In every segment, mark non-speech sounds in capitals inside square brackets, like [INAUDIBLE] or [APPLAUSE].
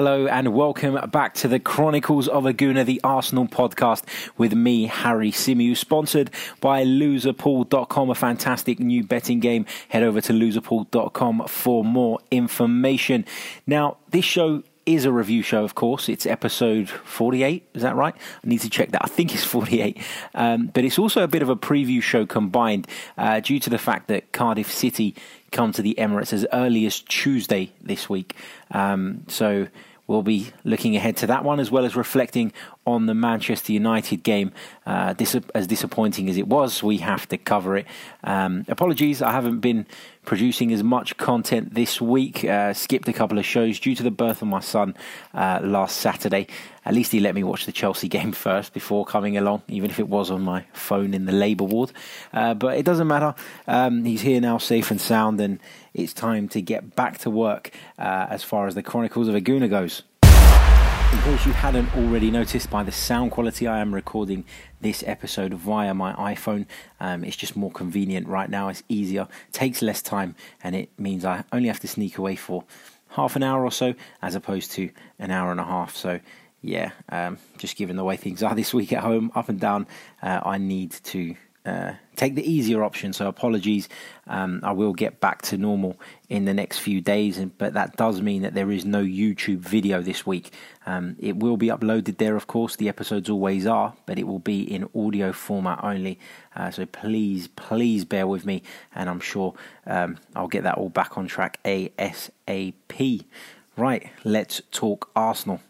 Hello and welcome back to the Chronicles of a Gooner, the Arsenal podcast with me, Harry Symeou, sponsored by loserpool.com, a fantastic new betting game. Head over to loserpool.com for more information. Now, this show is a review show, of course. It's episode 48. Is that right? I need to check that. I think it's 48. Um, but it's also a bit of a preview show combined uh, due to the fact that Cardiff City come to the Emirates as early as Tuesday this week. Um, so we'll be looking ahead to that one as well as reflecting on the Manchester United game. Uh, dis- as disappointing as it was, we have to cover it. Um, apologies, I haven't been producing as much content this week. Uh, skipped a couple of shows due to the birth of my son uh, last Saturday. At least he let me watch the Chelsea [LAUGHS] game first before coming along, even if it was on my phone in the labour ward. Uh, but it doesn't matter. Um, he's here now, safe and sound, and it's time to get back to work uh, as far as the Chronicles of a Gooner goes. In case you hadn't already noticed by the sound quality, I am recording this episode via my iPhone. Um, it's just more convenient right now. It's easier, takes less time, and it means I only have to sneak away for half an hour or so, as opposed to an hour and a half. So, yeah, um, just given the way things are [LAUGHS] this week at home, up and down, uh, I need to uh, take the easier option. So apologies. Um, I will get back to normal in the next few days, and, but that does mean that there is no YouTube video this week. Um, it will be uploaded there, of course. The episodes always are, but it will be in audio format only. Uh, so please, please bear with me, and I'm sure um, I'll get that all back on track ASAP. Right, let's talk Arsenal.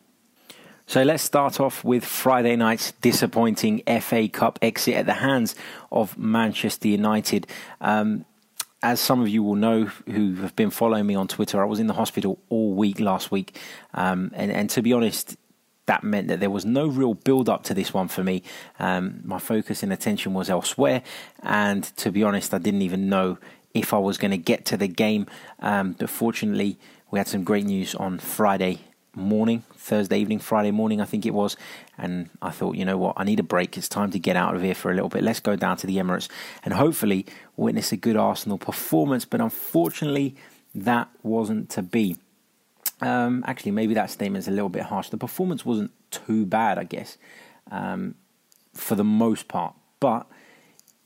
So let's start off with Friday night's disappointing FA Cup exit at the hands of Manchester United. Um, as some of you will know who have been following me on Twitter, I was in the hospital all week last week. Um, and, and to be honest, that meant that there was no real build up to this one for me. Um, my focus and attention was elsewhere. And to be honest, I didn't even know if I was going to get to the game. Um, but fortunately, we had some great news on Friday morning, Thursday evening, Friday morning, I think it was. And I thought, you know what, I need a break. It's time to get out of here for a little bit. Let's go down to the Emirates and hopefully witness a good Arsenal performance. But unfortunately, that wasn't to be. Um, actually, maybe that statement is a little bit harsh. The performance wasn't too bad, I guess, um, for the most part. But,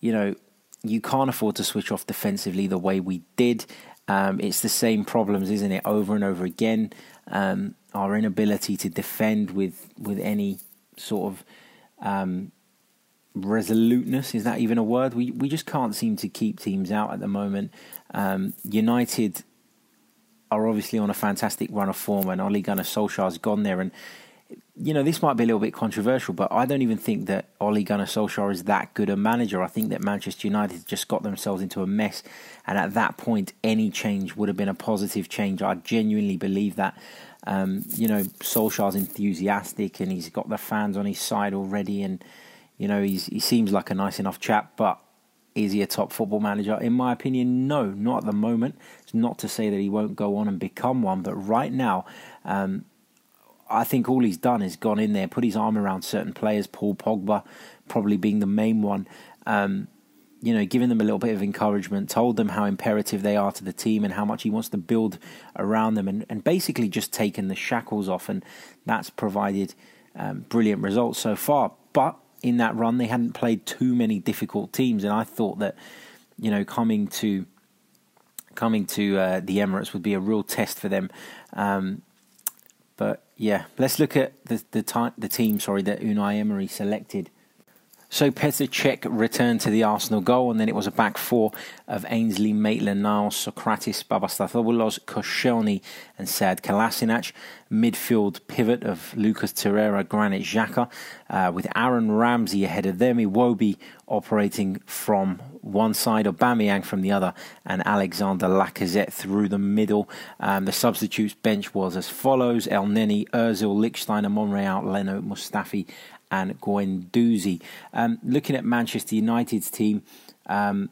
you know, you can't afford to switch off defensively the way we did. Um, it's the same problems, isn't it, over and over again. Um, our inability to defend with with any sort of um, resoluteness is that even a word? We we just can't seem to keep teams out at the moment. Um, United are obviously on a fantastic run of form, and Ole Gunnar Solskjaer's gone there. And you know this might be a little bit controversial, but I don't even think that Ole Gunnar Solskjaer is that good a manager. I think that Manchester United just got themselves into a mess, and at that point, any change would have been a positive change. I genuinely believe that. Um, you know, Solskjaer's enthusiastic and he's got the fans on his side already, and you know he's, he seems like a nice enough chap. But is he a top football manager? In my opinion, no, not at the moment. It's not to say that he won't go on and become one, but right now, um, I think all he's done is gone in there, put his arm around certain players. Paul Pogba probably being the main one. Um, you know, giving them a little bit of encouragement, told them how imperative they are to the team and how much he wants to build around them, and, and basically just taken the shackles off. And that's provided um, brilliant results so far. But in that run, they hadn't played too many difficult teams, and I thought that, you know, coming to coming to uh, the Emirates would be a real test for them. Um, but yeah, let's look at the the, the team. Sorry, that Unai Emery selected so Petr Cech returned to the Arsenal goal, and then it was a back four of Ainsley, Maitland-Niles, Sokratis, Papastathopoulos, Koscielny, and Sead Kolasinac. Midfield pivot of Lucas Torreira, Granit Xhaka, uh, with Aaron Ramsey ahead of them, Iwobi operating from one side, Aubameyang from the other, and Alexander Lacazette through the middle. Um, the substitutes bench was as follows: Elneny, Özil, Lichtsteiner, Monreal, Leno, Mustafi, and Guendouzi. Um, looking at Manchester United's team, um,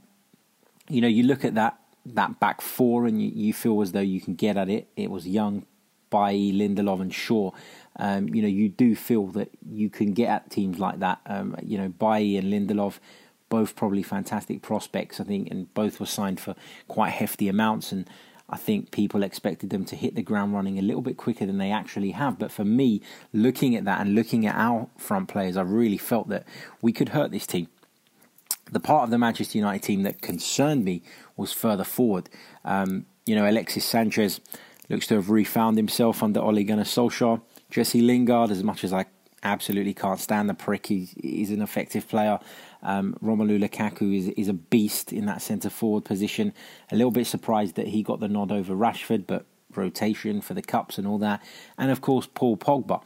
you know, you look at that that back four and you, you, feel as though you can get at it. It was Young, Bailly, Lindelof, and Shaw. Um, you know, you do feel that you can get at teams like that. Um, you know, Bailly and Lindelof, both probably fantastic prospects, I think, and both were signed for quite hefty amounts. And I think people expected them to hit the ground running a little bit quicker than they actually have. But for me, looking at that and looking at our front players, I really felt that we could hurt this team. The part of the Manchester United team that concerned me was further forward. Um, you know, Alexis Sanchez looks to have refound himself under Ole Gunnar Solskjaer. Jesse Lingard, as much as I absolutely can't stand the prick, he's, he's an effective player. Um, Romelu Lukaku is, is a beast in that centre forward position. A little bit surprised that he got the nod over Rashford, but rotation for the cups and all that. And of course, Paul Pogba.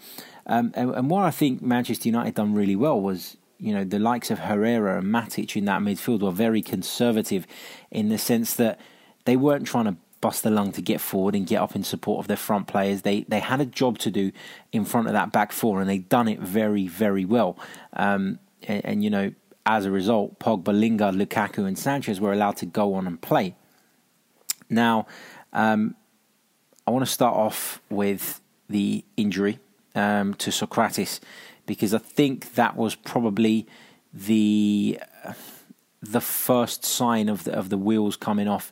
Um, and, and, what I think Manchester United done really well was, you know, the likes of Herrera and Matic in that midfield were very conservative in the sense that they weren't trying to bust the lung to get forward and get up in support of their front players. They they had a job to do in front of that back four, and they've done it very very well. Um, and, and, you know, as a result, Pogba, Lingard, Lukaku, and Sanchez were allowed to go on and play. Now, um, I want to start off with the injury um, to Sokratis because I think that was probably the the first sign of the of the wheels coming off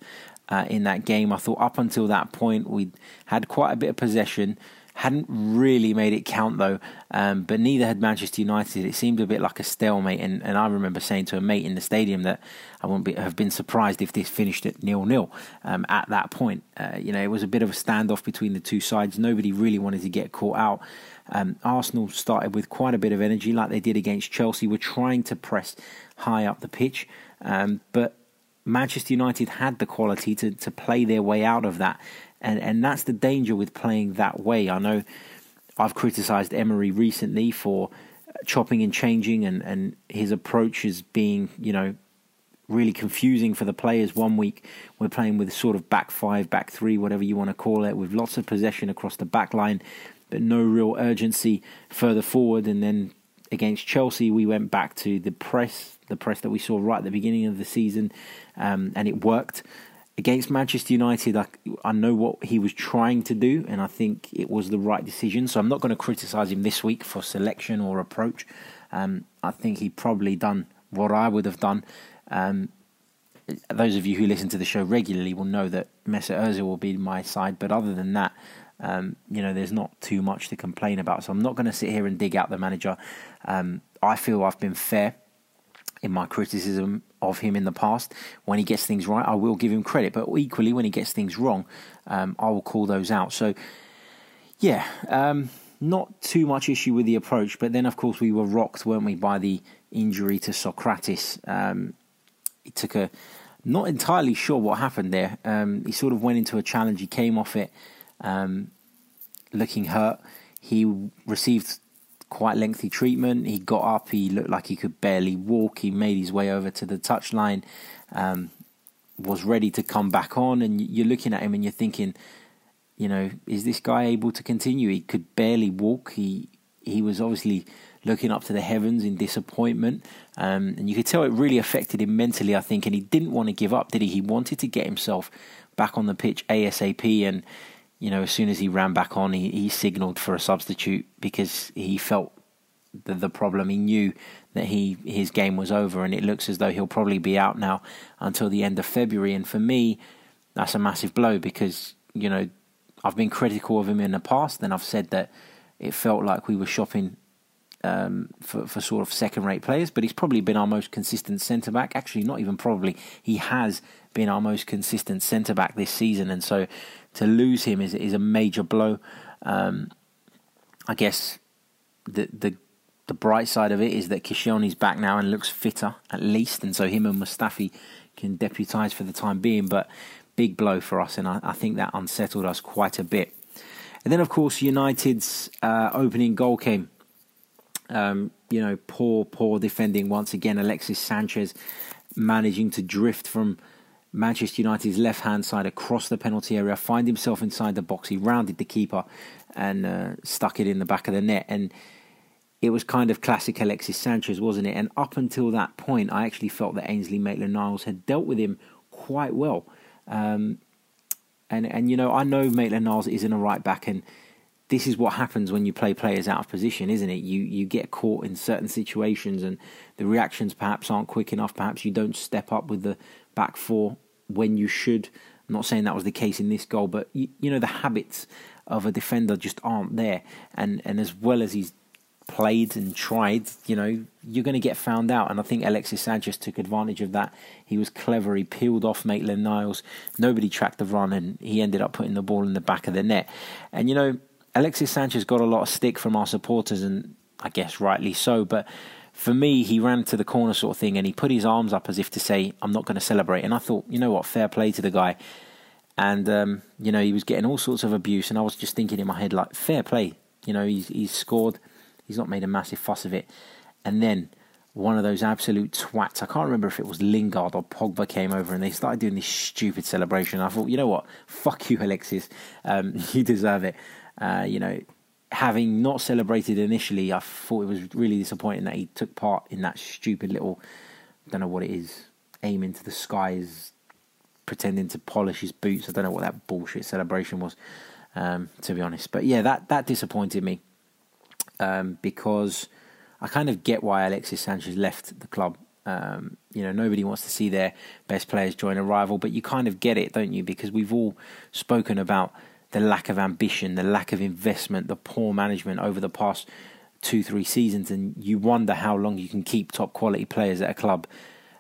uh, in that game. I thought up until that point we had quite a bit of possession. Hadn't really made it count though, um, but neither had Manchester United. It seemed a bit like a stalemate, and, and I remember saying to a mate in the stadium that I wouldn't be, have been surprised if this finished at nil nil. Um, at that point, uh, you know, it was a bit of a standoff between the two sides. Nobody really wanted to get caught out. Um, Arsenal started with quite a bit of energy, like they did against Chelsea. We're trying to press high up the pitch, um, but Manchester United had the quality to, to play their way out of that and and that's the danger with playing that way. I know I've criticised Emery recently for chopping and changing, and and his approach is being you know really confusing for the players. One week we're playing with sort of back five, back three, whatever you want to call it, with lots of possession across the back line, but no real urgency further forward. And then against Chelsea, we went back to the press, the press that we saw right at the beginning of the season, um, and it worked against Manchester United, I, I, know what he was trying to do, and I think it was the right decision. So I'm not going to criticise him this week for selection or approach. Um, I think he probably done what I would have done. Um, those of you who listen to the show regularly will know that Mesut Ozil will be my side, but other than that, um, you know, there's not too much to complain about. So I'm not going to sit here and dig out the manager. Um, I feel I've been fair in my criticism of him in the past. When he gets things right, I will give him credit, but equally, when he gets things wrong, um, I will call those out. So, yeah, um, not too much issue with the approach, but then, of course, we were rocked, weren't we, by the injury to Sokratis. Um, he took a not entirely sure what happened there. Um, he sort of went into a challenge, he came off it um, looking hurt. He received quite lengthy treatment. He got up, he looked like he could barely walk. He made his way over to the touchline, um, was ready to come back on. And you're looking at him and you're thinking, you know, is this guy able to continue? He could barely walk. He he was obviously looking up to the heavens in disappointment, um, and you could tell it really affected him mentally. I think, and he didn't want to give up, did he? He wanted to get himself back on the pitch asap, and you know, as soon as he ran back on, he, he signalled for a substitute because he felt the, the problem. He knew that he his game was over, and it looks as though he'll probably be out now until the end of February. And for me, that's a massive blow because you know I've been critical of him in the past, and I've said that it felt like we were shopping um, for, for sort of second rate players, but he's probably been our most consistent centre back. Actually, not even probably, he has been our most consistent centre back this season, and so to lose him is is a major blow. Um, I guess the the the bright side of it is that Koscielny's back now and looks fitter at least, and so him and Mustafi can deputise for the time being. But big blow for us, and I, I, think that unsettled us quite a bit. And then, of course, United's uh, opening goal came. Um, you know, poor, poor defending once again. Alexis Sanchez managing to drift from Manchester United's left hand side across the penalty area, find himself inside the box. He rounded the keeper and uh, stuck it in the back of the net. And it was kind of classic Alexis Sanchez, wasn't it? And up until that point, I actually felt that Ainsley Maitland Niles had dealt with him quite well. Um, and, and, you know, I know Maitland Niles isn't a right back, and this is what happens when you play players out of position, isn't it? You you get caught in certain situations, and the reactions perhaps aren't quick enough. Perhaps you don't step up with the back four when you should. I'm not saying that was the case in this goal, but you, you know the habits of a defender just aren't there. And and as well as he's played and tried, you know, you're going to get found out. And I think Alexis Sanchez took advantage of that. He was clever. He peeled off Maitland Niles. Nobody tracked the run, and he ended up putting the ball in the back of the net. And, you know, Alexis Sanchez got a lot of stick from our supporters, and I guess rightly so. But for me, he ran to the corner sort of thing, and he put his arms up as if to say, I'm not going to celebrate. And I thought, you know what, fair play to the guy. And, um, you know, he was getting all sorts of abuse, and I was just thinking in my head, like, fair play. You know, he's, he's scored He's not made a massive fuss of it. And then one of those absolute twats, I can't remember if it was Lingard or Pogba came over and they started doing this stupid celebration. I thought, you know what? Fuck you, Alexis. Um, [LAUGHS] you deserve it. Uh, you know, having not celebrated initially, I thought it was really disappointing that he took part in that stupid little, I don't know what it is, aim into the skies, pretending to polish his boots. I don't know what that bullshit celebration was, um, to be honest. But yeah, that, that disappointed me um, because I kind of get why Alexis Sanchez left the club. Um, you know, nobody wants to see their best players join a rival, but you kind of get it, don't you? Because we've all spoken about the lack of ambition, the lack of investment, the poor management over the past two, three seasons, and you wonder how long you can keep top quality players at a club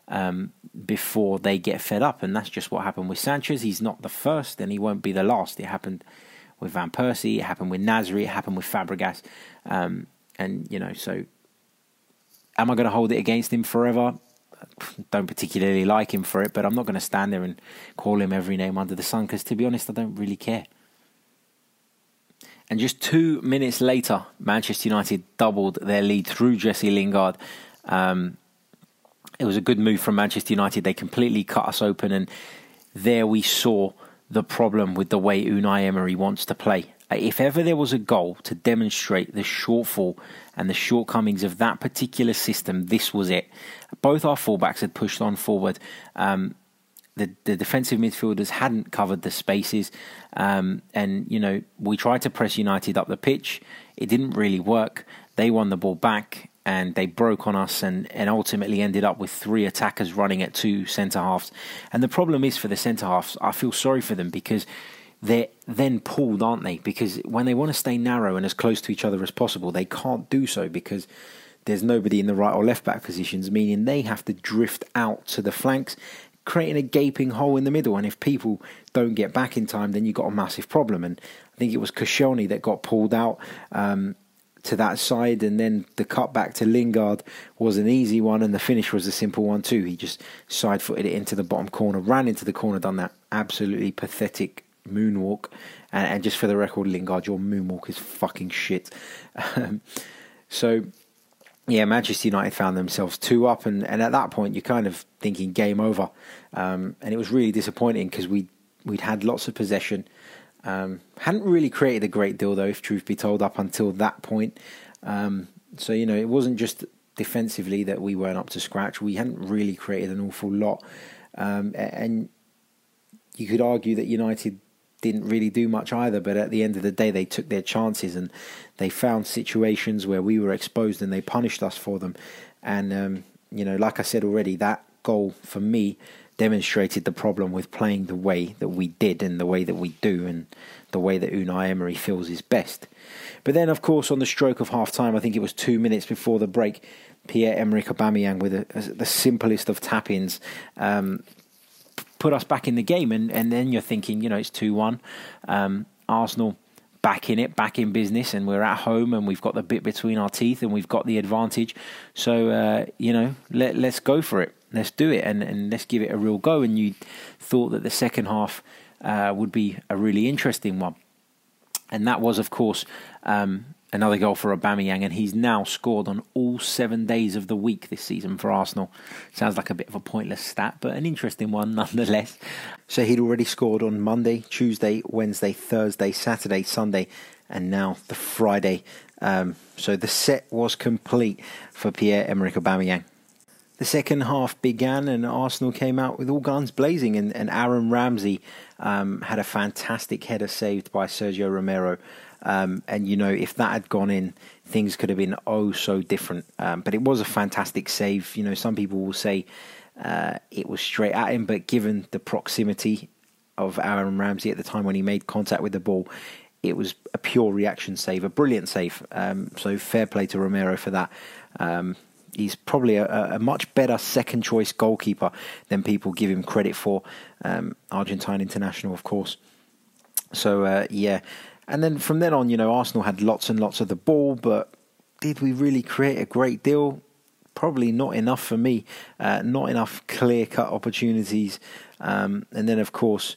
um, before they get fed up. And that's just what happened with Sanchez. He's not the first, and he won't be the last. It happened with Van Persie, it happened with Nasri, it happened with Fabregas. Um, and, you know, so am I going to hold it against him forever? Don't particularly like him for it, but I'm not going to stand there and call him every name under the sun because, to be honest, I don't really care. And just two minutes later, Manchester United doubled their lead through Jesse Lingard. Um, it was a good move from Manchester United. They completely cut us open, and there we saw the problem with the way Unai Emery wants to play. If ever there was a goal to demonstrate the shortfall and the shortcomings of that particular system, this was it. Both our fullbacks had pushed on forward. Um, the, the defensive midfielders hadn't covered the spaces. Um, and, you know, we tried to press United up the pitch. It didn't really work. They won the ball back and they broke on us and, and ultimately ended up with three attackers running at two centre halves. And the problem is for the centre halves, I feel sorry for them because they're then pulled, aren't they? Because when they want to stay narrow and as close to each other as possible, they can't do so because there's nobody in the right or left back positions, meaning they have to drift out to the flanks, creating a gaping hole in the middle. And if people don't get back in time, then you've got a massive problem. And I think it was Koscielny that got pulled out. Um, to that side, and then the cut back to Lingard was an easy one, and the finish was a simple one too. He just side footed it into the bottom corner, ran into the corner, done that absolutely pathetic moonwalk. And, and just for the record, Lingard, your moonwalk is fucking shit. [LAUGHS] Um, so, yeah, Manchester United found themselves two up, and, and at that point, you're kind of thinking game over. Um, and it was really disappointing because we we'd had lots of possession. Um, hadn't really created a great deal, though, if truth be told, up until that point. Um, so, you know, it wasn't just defensively that we weren't up to scratch. We hadn't really created an awful lot. Um, and you could argue that United didn't really do much either, but at the end of the day, they took their chances and they found situations where we were exposed and they punished us for them. And, um, you know, like I said already, that goal for me demonstrated the problem with playing the way that we did and the way that we do and the way that Unai Emery feels is best. But then, of course, on the stroke of half time, I think it was two minutes before the break, Pierre Emerick Aubameyang with a, a, the simplest of tap ins um, put us back in the game. And, and then you're thinking, you know, it's 2 1. Um, Arsenal back in it, back in business, and we're at home and we've got the bit between our teeth and we've got the advantage. So, uh, you know, let, let's go for it let's do it and, and let's give it a real go. And you thought that the second half uh, would be a really interesting one. And that was, of course, um, another goal for Aubameyang, and he's now scored on all seven days of the week this season for Arsenal. Sounds like a bit of a pointless stat, but an interesting one nonetheless. So he'd already scored on Monday, Tuesday, Wednesday, Thursday, Saturday, Sunday, and now the Friday. Um, so the set was complete for Pierre Emerick Aubameyang the second half began and Arsenal came out with all guns blazing, and, and Aaron Ramsey um, had a fantastic header saved by Sergio Romero. Um, and you know, if that had gone in, things could have been oh so different. Um, but it was a fantastic save. You know, some people will say uh, it was straight at him, but given the proximity of Aaron Ramsey at the time when he made contact with the ball. It was a pure reaction save, a brilliant save. Um, so fair play to Romero for that. Um, he's probably a, a, much better second choice goalkeeper than people give him credit for. Um, Argentine international, of course. So uh, yeah, and then from then on, you know, Arsenal had lots and lots of the ball, but did we really create a great deal? Probably not enough for me. Uh, not enough clear cut opportunities. Um, and then, of course,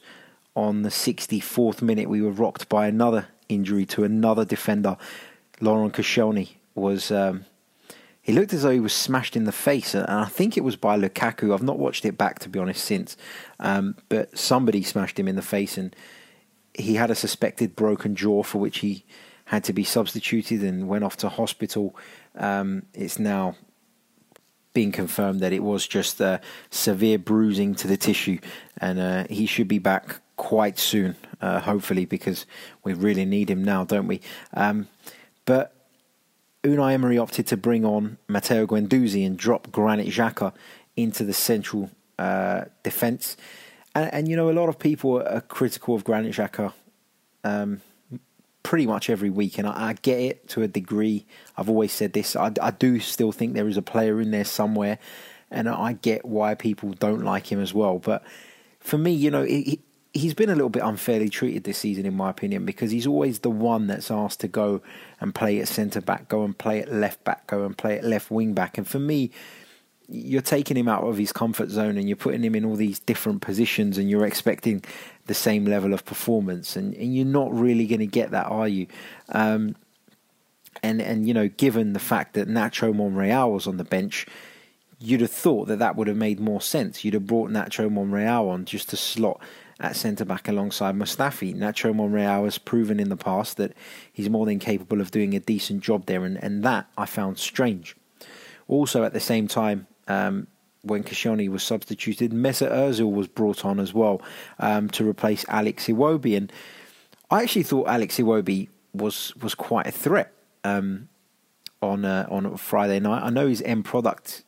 on the 64th minute, we were rocked by another injury to another defender. Laurent Koscielny was. Um, he looked as though he was smashed in the face, and I think it was by Lukaku. I've not watched it back to be honest since, um, but somebody smashed him in the face, and he had a suspected broken jaw for which he had to be substituted and went off to hospital. Um, it's now being confirmed that it was just a severe bruising to the tissue, and uh, he should be back quite soon, uh, hopefully, because we really need him now, don't we? Um, but Unai Emery opted to bring on Matteo Guendouzi and drop Granit Xhaka into the central uh, defence. And, and, you know, a lot of people are critical of Granit Xhaka um, pretty much every week, and I, I, get it to a degree. I've always said this. I, I, do still think there is a player in there somewhere, and I get why people don't like him as well. But for me, you know, he, he's been a little bit unfairly treated this season, in my opinion, because he's always the one that's asked to go and play at centre back, go and play at left back, go and play at left wing back. And for me, you're taking him out of his comfort zone and you're putting him in all these different positions and you're expecting the same level of performance and, and you're not really going to get that are you um, and and you know given the fact that Nacho Monreal was on the bench you'd have thought that that would have made more sense you'd have brought Nacho Monreal on just to slot at centre back alongside Mustafi. Nacho Monreal has proven in the past that he's more than capable of doing a decent job there, and, and that I found strange. Also, at the same time, um, when Koscielny was substituted, Mesut Ozil was brought on as well um, to replace Alex Iwobi, and I actually thought Alex Iwobi was was quite a threat um, on uh, on Friday night. I know his end product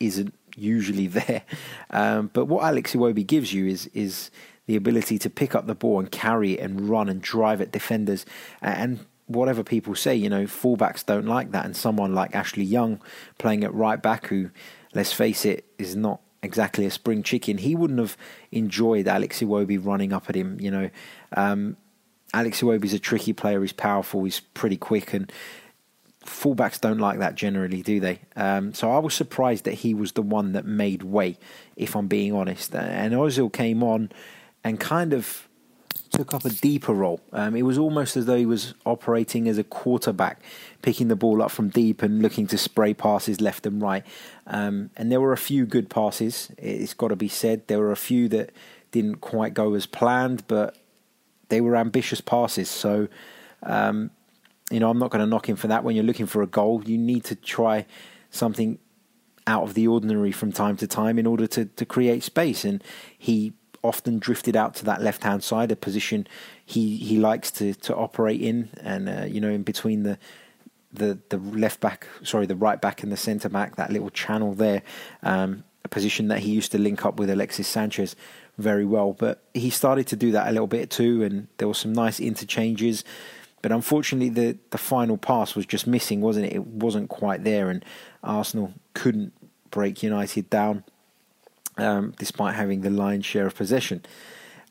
isn't usually [LAUGHS] there, um, but what Alex Iwobi gives you is is the ability to pick up the ball and carry it and run and drive at defenders and whatever people say, you know, fullbacks don't like that. And someone like Ashley Young playing at right back, who, let's face it, is not exactly a spring chicken, he wouldn't have enjoyed Alex Iwobi running up at him. You know, um, Alex Iwobi's a tricky player. He's powerful. He's pretty quick, and fullbacks don't like that generally, do they? Um, so I was surprised that he was the one that made way, if I'm being honest. And Ozil came on and kind of took up a deeper role. Um, it was almost as though he was operating as a quarterback, picking the ball up from deep and looking to spray passes left and right. Um, and there were a few good passes, it's got to be said. There were a few that didn't quite go as planned, but they were ambitious passes. So, um, you know, I'm not going to knock him for that. When you're looking for a goal, you need to try something out of the ordinary from time to time in order to, to create space. And he often drifted out to that left hand side, a position he, he likes to, to operate in, and uh, you know in between the the the left back, sorry, the right back and the centre back, that little channel there, um, a position that he used to link up with Alexis Sanchez very well. But he started to do that a little bit too, and there were some nice interchanges. But unfortunately, the the final pass was just missing, wasn't it? It wasn't quite there, and Arsenal couldn't break United down um, despite having the lion's share of possession.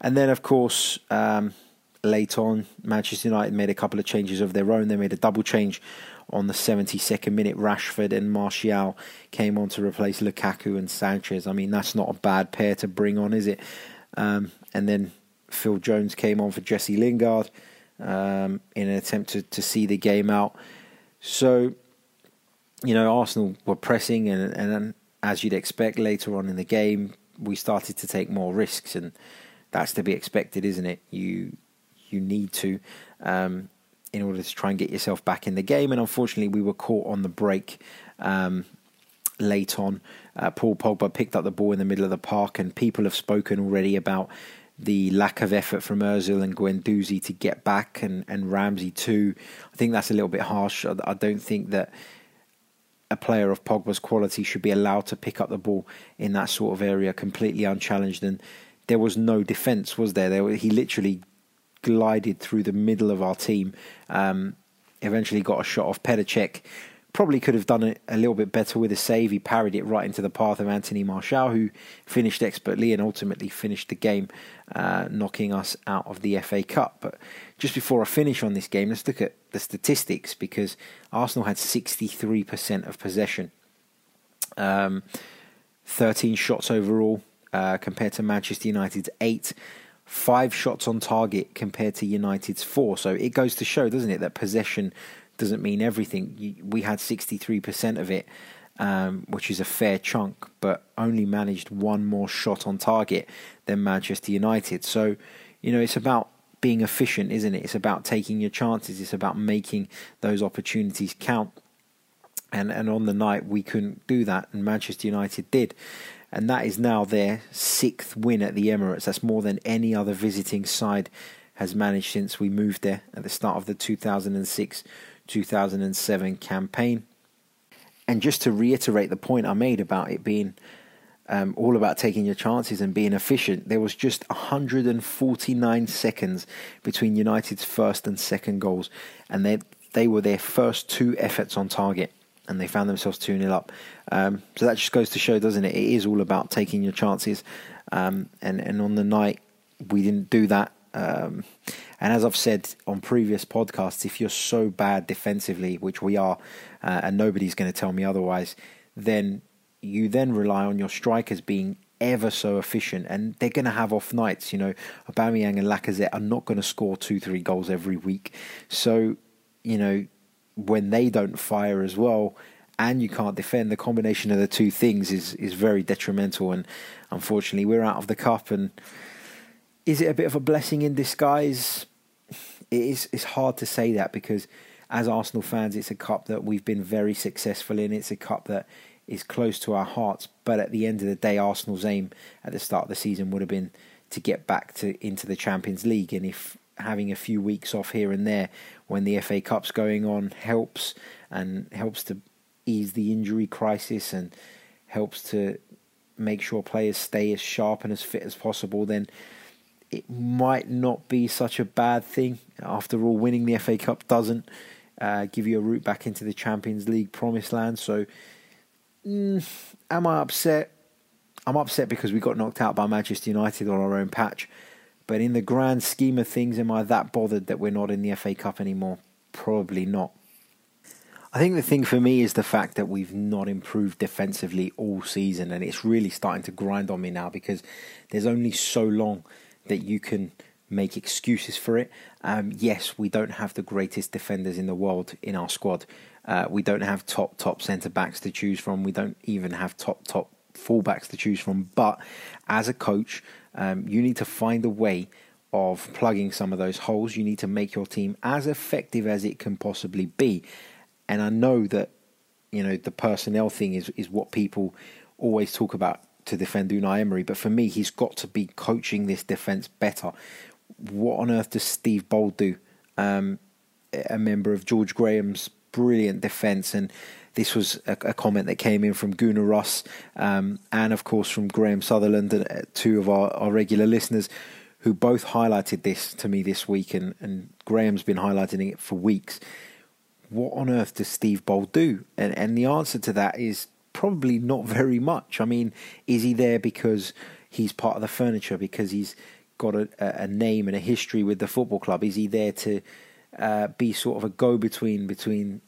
And then, of course, um, late on, Manchester United made a couple of changes of their own. They made a double change on the 72nd minute. Rashford and Martial came on to replace Lukaku and Sanchez. I mean, that's not a bad pair to bring on, is it? Um, and then Phil Jones came on for Jesse Lingard um, in an attempt to, to see the game out. So, you know, Arsenal were pressing and, and as you'd expect later on in the game, we started to take more risks, and that's to be expected, isn't it? You you need to um, in order to try and get yourself back in the game. And unfortunately, we were caught on the break um, late on. Uh, Paul Pogba picked up the ball in the middle of the park, and people have spoken already about the lack of effort from Özil and Guendouzi to get back, and, and Ramsey too. I think that's a little bit harsh. I, I don't think that a player of Pogba's quality should be allowed to pick up the ball in that sort of area completely unchallenged. And there was no defence, was there? there he literally glided through the middle of our team. Um, eventually got a shot off Petr Probably could have done it a little bit better with a save. He parried it right into the path of Anthony Martial, who finished expertly and ultimately finished the game, uh, knocking us out of the FA Cup. But just before I finish on this game, let's look at the statistics because Arsenal had 63% of possession, um, 13 shots overall uh, compared to Manchester United's 8 five shots on target compared to United's four. So it goes to show, doesn't it, that possession doesn't mean everything. We had 63% of it, um, which is a fair chunk, but only managed one more shot on target than Manchester United. So, you know, it's about being efficient, isn't it? It's about taking your chances. It's about making those opportunities count. And and on the night we couldn't do that, and Manchester United did and that is now their sixth win at the Emirates. That's more than any other visiting side has managed since we moved there at the start of the 2006 2007 campaign. And just to reiterate the point I made about it being um, all about taking your chances and being efficient, there was just 149 seconds between United's first and second goals, and they they were their first two efforts on target and they found themselves 2 0 up. Um, so that just goes to show, doesn't it? It is all about taking your chances. Um, and, and on the night, we didn't do that. Um, and as I've said on previous podcasts, if you're so bad defensively, which we are, uh, and nobody's going to tell me otherwise, then you then rely on your strikers being ever so efficient, and they're going to have off nights. You know, Aubameyang and Lacazette are not going to score two, three goals every week. So, you know, when they don't fire as well and you can't defend, the combination of the two things is is very detrimental. And unfortunately, we're out of the cup. And is it a bit of a blessing in disguise? It is. It's hard to say that because as Arsenal fans, it's a cup that we've been very successful in. It's a cup that is close to our hearts. But at the end of the day, Arsenal's aim at the start of the season would have been to get back to into the Champions League. And if having a few weeks off here and there when the FA Cup's going on helps and helps to ease the injury crisis and helps to make sure players stay as sharp and as fit as possible, then it might not be such a bad thing. After all, winning the FA Cup doesn't uh, give you a route back into the Champions League promised land. So, mm, am I upset? I'm upset because we got knocked out by Manchester United on our own patch. But in the grand scheme of things, am I that bothered that we're not in the FA Cup anymore? Probably not. I think the thing for me is the fact that we've not improved defensively all season, and it's really starting to grind on me now because there's only so long that you can make excuses for it. Um, yes, we don't have the greatest defenders in the world in our squad. Uh, we don't have top top centre backs to choose from. We don't even have top top fullbacks to choose from. But as a coach, um, you need to find a way of plugging some of those holes. You need to make your team as effective as it can possibly be. And I know that you know the personnel thing is is what people always talk about to defend Unai Emery, but for me, he's got to be coaching this defense better. What on earth does Steve Bould do? Um, a member of George Graham's brilliant defense and this was a, a comment that came in from Gunnar Ross um, and, of course, from Graham Sutherland, uh, two of our, our regular listeners, who both highlighted this to me this week, and, and Graham's been highlighting it for weeks. What on earth does Steve Bould do? And, and the answer to that is probably not very much. I mean, is he there because he's part of the furniture, because he's got a, a name and a history with the football club? Is he there to uh, be sort of a go between between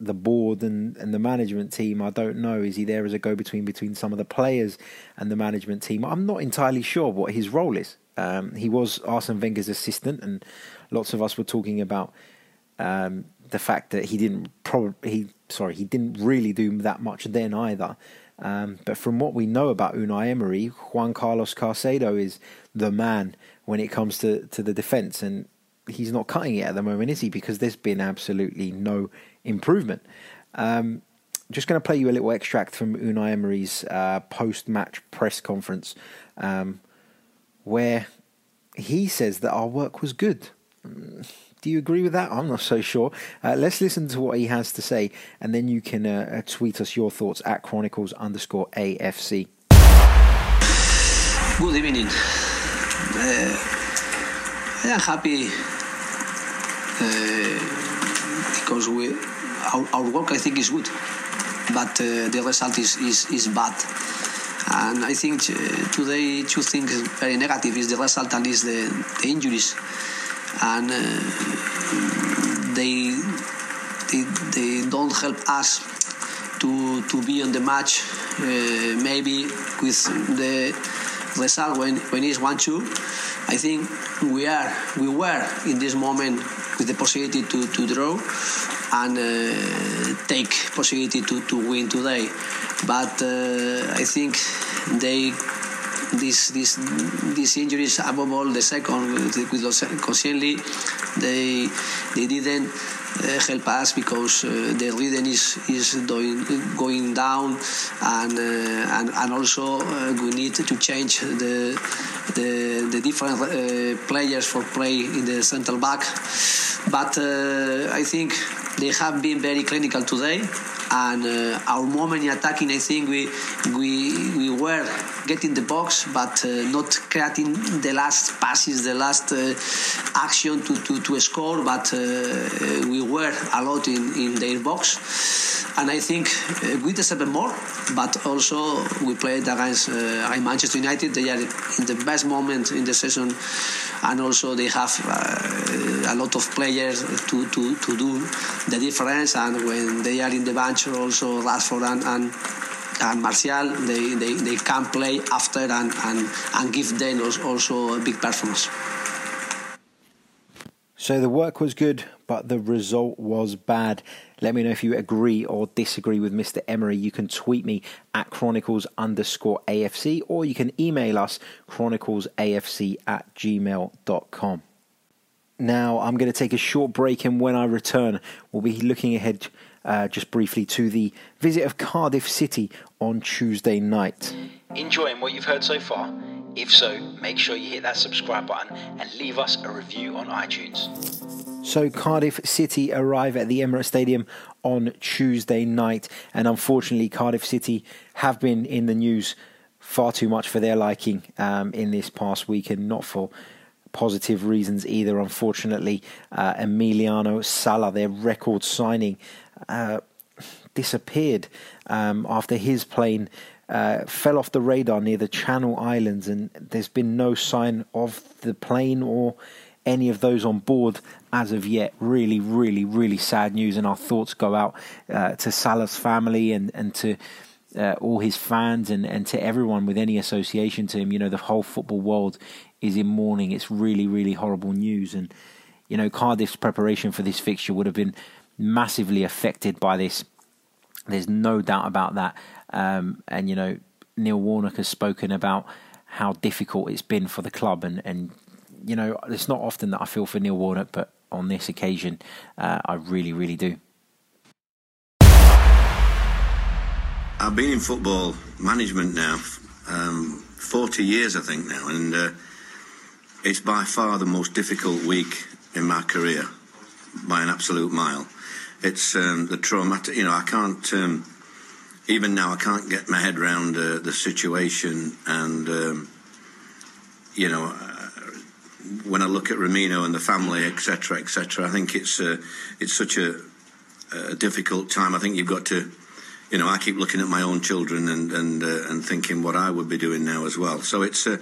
the board and, and the management team. I don't know. Is he there as a go between between some of the players and the management team? I'm not entirely sure what his role is. Um, he was Arsene Wenger's assistant, and lots of us were talking about um, the fact that he didn't probably he sorry he didn't really do that much then either. Um, but from what we know about Unai Emery, Juan Carlos Carcedo is the man when it comes to, to the defence, and he's not cutting it at the moment, is he? Because there's been absolutely no improvement. Um, just going to play you a little extract from Unai Emery's uh, post-match press conference, um, where he says that our work was good. Mm, do you agree with that? I'm not so sure. Uh, let's listen to what he has to say, and then you can uh, uh tweet us your thoughts at Chronicles underscore AFC. Good evening Uh, I am happy uh, because we our, our, work I think is good, but uh, the result is, is, is bad. And I think today two things very negative is the result and is the, the injuries, and uh, they, they they don't help us to to be on the match uh, maybe with the result when when it's one two. I think we are we were in this moment with the possibility to, to draw and uh, take possibility to, to win today. But uh, I think they this this these injuries above all the second with, Koscielny they they didn't uh, help us because uh, the rhythm is is doing, going down and uh, and, and also uh, we need to change the the, the different uh, players for play in the central back. But uh, I think they have been very clinical today and uh, our moment in attacking, I think we we we were getting the box, but uh, not creating the last passes, the last uh, action to, to, to score. But uh, we were a lot in, in their box, and I think uh, we deserve more. But also we played against uh, Manchester United. They are in the best moment in the season, and also they have a lot of players to, to, to do the difference. And when they are in the bench also Rashford and, and and Martial, they, they, they can play after and, and, and give them also a big performance. So the work was good, but the result was bad. Let me know if you agree or disagree with Mr. Emery. You can tweet me at chronicles underscore AFC or you can email us chroniclesafc at gmail.com. Now, I'm going to take a short break, and when I return, we'll be looking ahead uh, just briefly to the visit of Cardiff City on Tuesday night. Enjoying what you've heard so far? If so, make sure you hit that subscribe button and leave us a review on iTunes. So, Cardiff City arrive at the Emirates Stadium on Tuesday night, and unfortunately, Cardiff City have been in the news far too much for their liking um, in this past week, and not for positive reasons either. Unfortunately, uh, Emiliano Sala, their record signing, uh, disappeared um, after his plane uh, fell off the radar near the Channel Islands, and there's been no sign of the plane or any of those on board as of yet. Really, really, really sad news, and our thoughts go out uh, to Sala's family and and to. Uh, all his fans and, and to everyone with any association to him, you know, the whole football world is in mourning. It's really, really horrible news. And, you know, Cardiff's preparation for this fixture would have been massively affected by this. There's no doubt about that. Um, and you know, Neil Warnock has spoken about how difficult it's been for the club, and and you know, it's not often that I feel for Neil Warnock, but on this occasion, uh, I really, really do. I've been in football management now, um, 40 years I think now, and uh, it's by far the most difficult week in my career by an absolute mile it's um, the traumatic. You know, I can't. Um, even now, I can't get my head around uh, the situation, and um, you know, uh, when I look at Romina and the family, etc., etc., I think it's uh, it's such a, a, difficult time. I think you've got to, you know, I keep looking at my own children and and uh, and thinking what I would be doing now as well. So it's a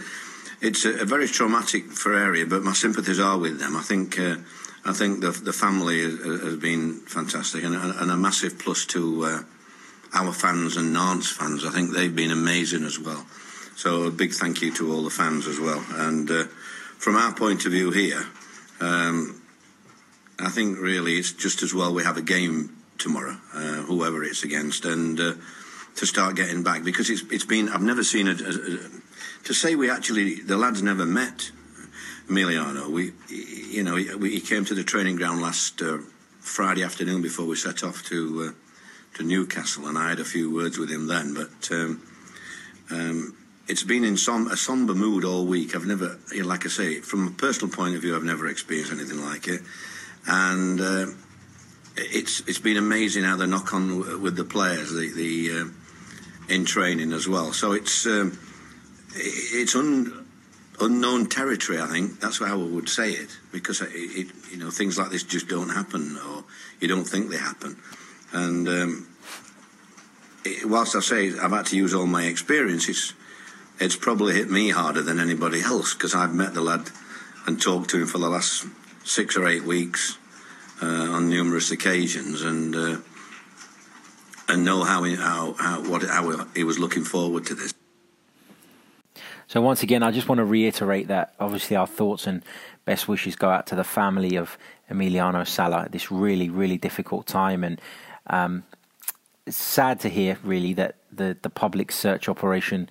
it's a, a very traumatic for area, but my sympathies are with them. I think uh, I think the the family has, has been fantastic and, and, a massive plus to uh, our fans and Nantes fans. I think they've been amazing as well. So a big thank you to all the fans as well. And uh, from our point of view here, um, I think really it's just as well we have a game tomorrow, uh, whoever it's against, and uh, to start getting back because it's it's been I've never seen it. To say we actually the lads never met Emiliano. We, you know, he, he came to the training ground last uh, Friday afternoon before we set off to uh, to Newcastle, and I had a few words with him then. But um, um, it's been in som- a somber mood all week. I've never, like I say, from a personal point of view, I've never experienced anything like it, and. Uh, it's it's been amazing how they knock on with the players, the the uh, in training as well. So it's um, it's un, unknown territory. I think that's how I would say it because it, it, you know things like this just don't happen, or you don't think they happen. And um, it, whilst I say I've had to use all my experience, it's it's probably hit me harder than anybody else because I've met the lad and talked to him for the last six or eight weeks uh, on numerous occasions, and uh, and know how he, how, how what how he was looking forward to this. So once again, I just want to reiterate that obviously our thoughts and best wishes go out to the family of Emiliano Sala at this really really difficult time, and um, it's sad to hear really that the the public search operation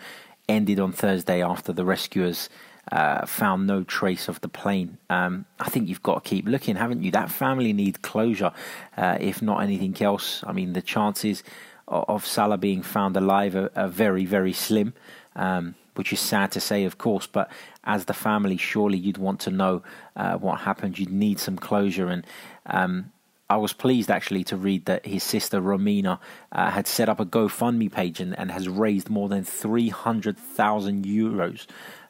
ended on Thursday after the rescuers uh, found no trace of the plane. Um, I think you've got to keep looking, haven't you? That family need closure, uh, if not anything else. I mean, the chances of, of Sala being found alive are, are very, very slim, um, which is sad to say, of course. But as the family, surely you'd want to know uh, what happened. You'd need some closure, and um, I was pleased actually to read that his sister Romina uh, had set up a GoFundMe page and, and has raised more than 300,000 euros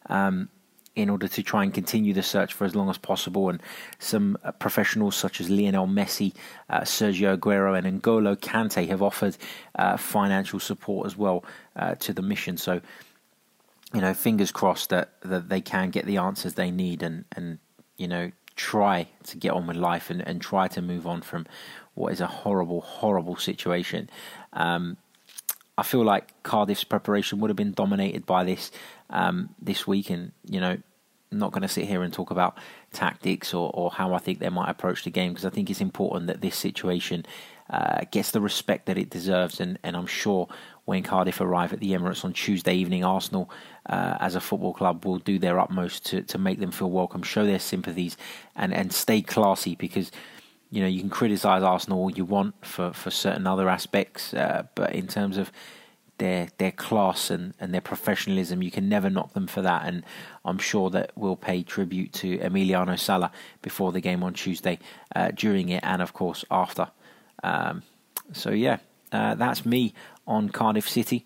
um, in order to try and continue the search for as long as possible. And some uh, professionals such as Lionel Messi, uh, Sergio Aguero, and N'Golo Kante have offered uh, financial support as well uh, to the mission. So, you know, fingers crossed that, that they can get the answers they need and, and you know, try to get on with life and, and try to move on from what is a horrible, horrible situation. Um, I feel like Cardiff's preparation would have been dominated by this um, this week, and you know, I'm not going to sit here and talk about tactics or, or how I think they might approach the game because I think it's important that this situation uh, gets the respect that it deserves, and, and I'm sure when Cardiff arrive at the Emirates on Tuesday evening, Arsenal, uh, as a football club, will do their utmost to, to make them feel welcome, show their sympathies, and, and stay classy because you know you can criticise Arsenal all you want for, for certain other aspects, uh, but in terms of their their class and, and their professionalism, you can never knock them for that. And I'm sure that we'll pay tribute to Emiliano Sala before the game on Tuesday, uh, during it, and of course after. Um, so yeah, uh, that's me on Cardiff City.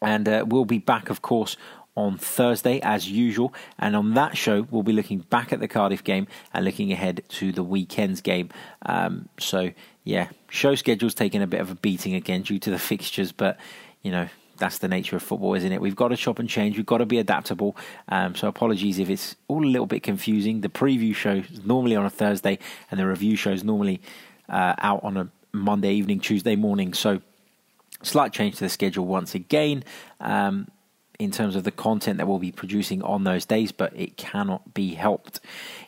And uh, we'll be back, of course, on Thursday as usual. And on that show, we'll be looking back at the Cardiff game and looking ahead to the weekend's game. Um, so, yeah, show schedule's taking a bit of a beating again due to the fixtures, but, you know, that's the nature of football, isn't it? We've got to chop and change. We've got to be adaptable. Um, so apologies if it's all a little bit confusing. The preview show is normally on a Thursday, and the review show is normally uh, out on a Monday evening, Tuesday morning. So Slight change to the schedule once again. Um, in terms of the content that we'll be producing on those days, but it cannot be helped.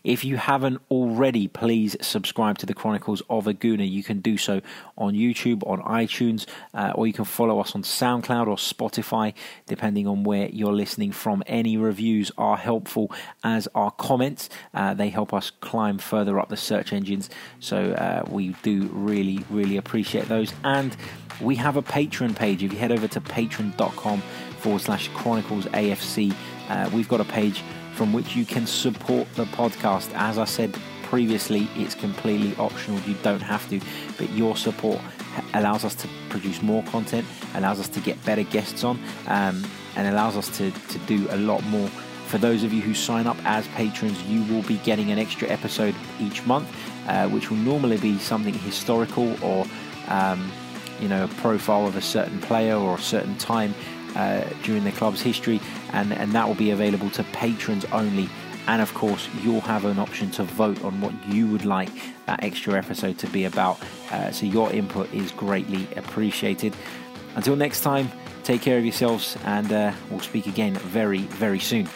If you haven't already, please subscribe to the Chronicles of a Gooner. You can do so on YouTube, on iTunes, uh, or you can follow us on SoundCloud or Spotify, depending on where you're listening from. Any reviews are helpful, as are comments. Uh, they help us climb further up the search engines, so uh, we do really, really appreciate those. And we have a Patreon page. If you head over to patreon.com forward slash chronicles AFC, uh, we've got a page from which you can support the podcast. As I said previously, it's completely optional. You don't have to, but your support allows us to produce more content, allows us to get better guests on, um, and allows us to, to do a lot more. For those of you who sign up as patrons, you will be getting an extra episode each month, uh, which will normally be something historical or um, you know a profile of a certain player or a certain time uh, during the club's history, and and that will be available to patrons only. And of course, you'll have an option to vote on what you would like that extra episode to be about. Uh, so your input is greatly appreciated. Until next time, take care of yourselves, and uh, we'll speak again very, very soon.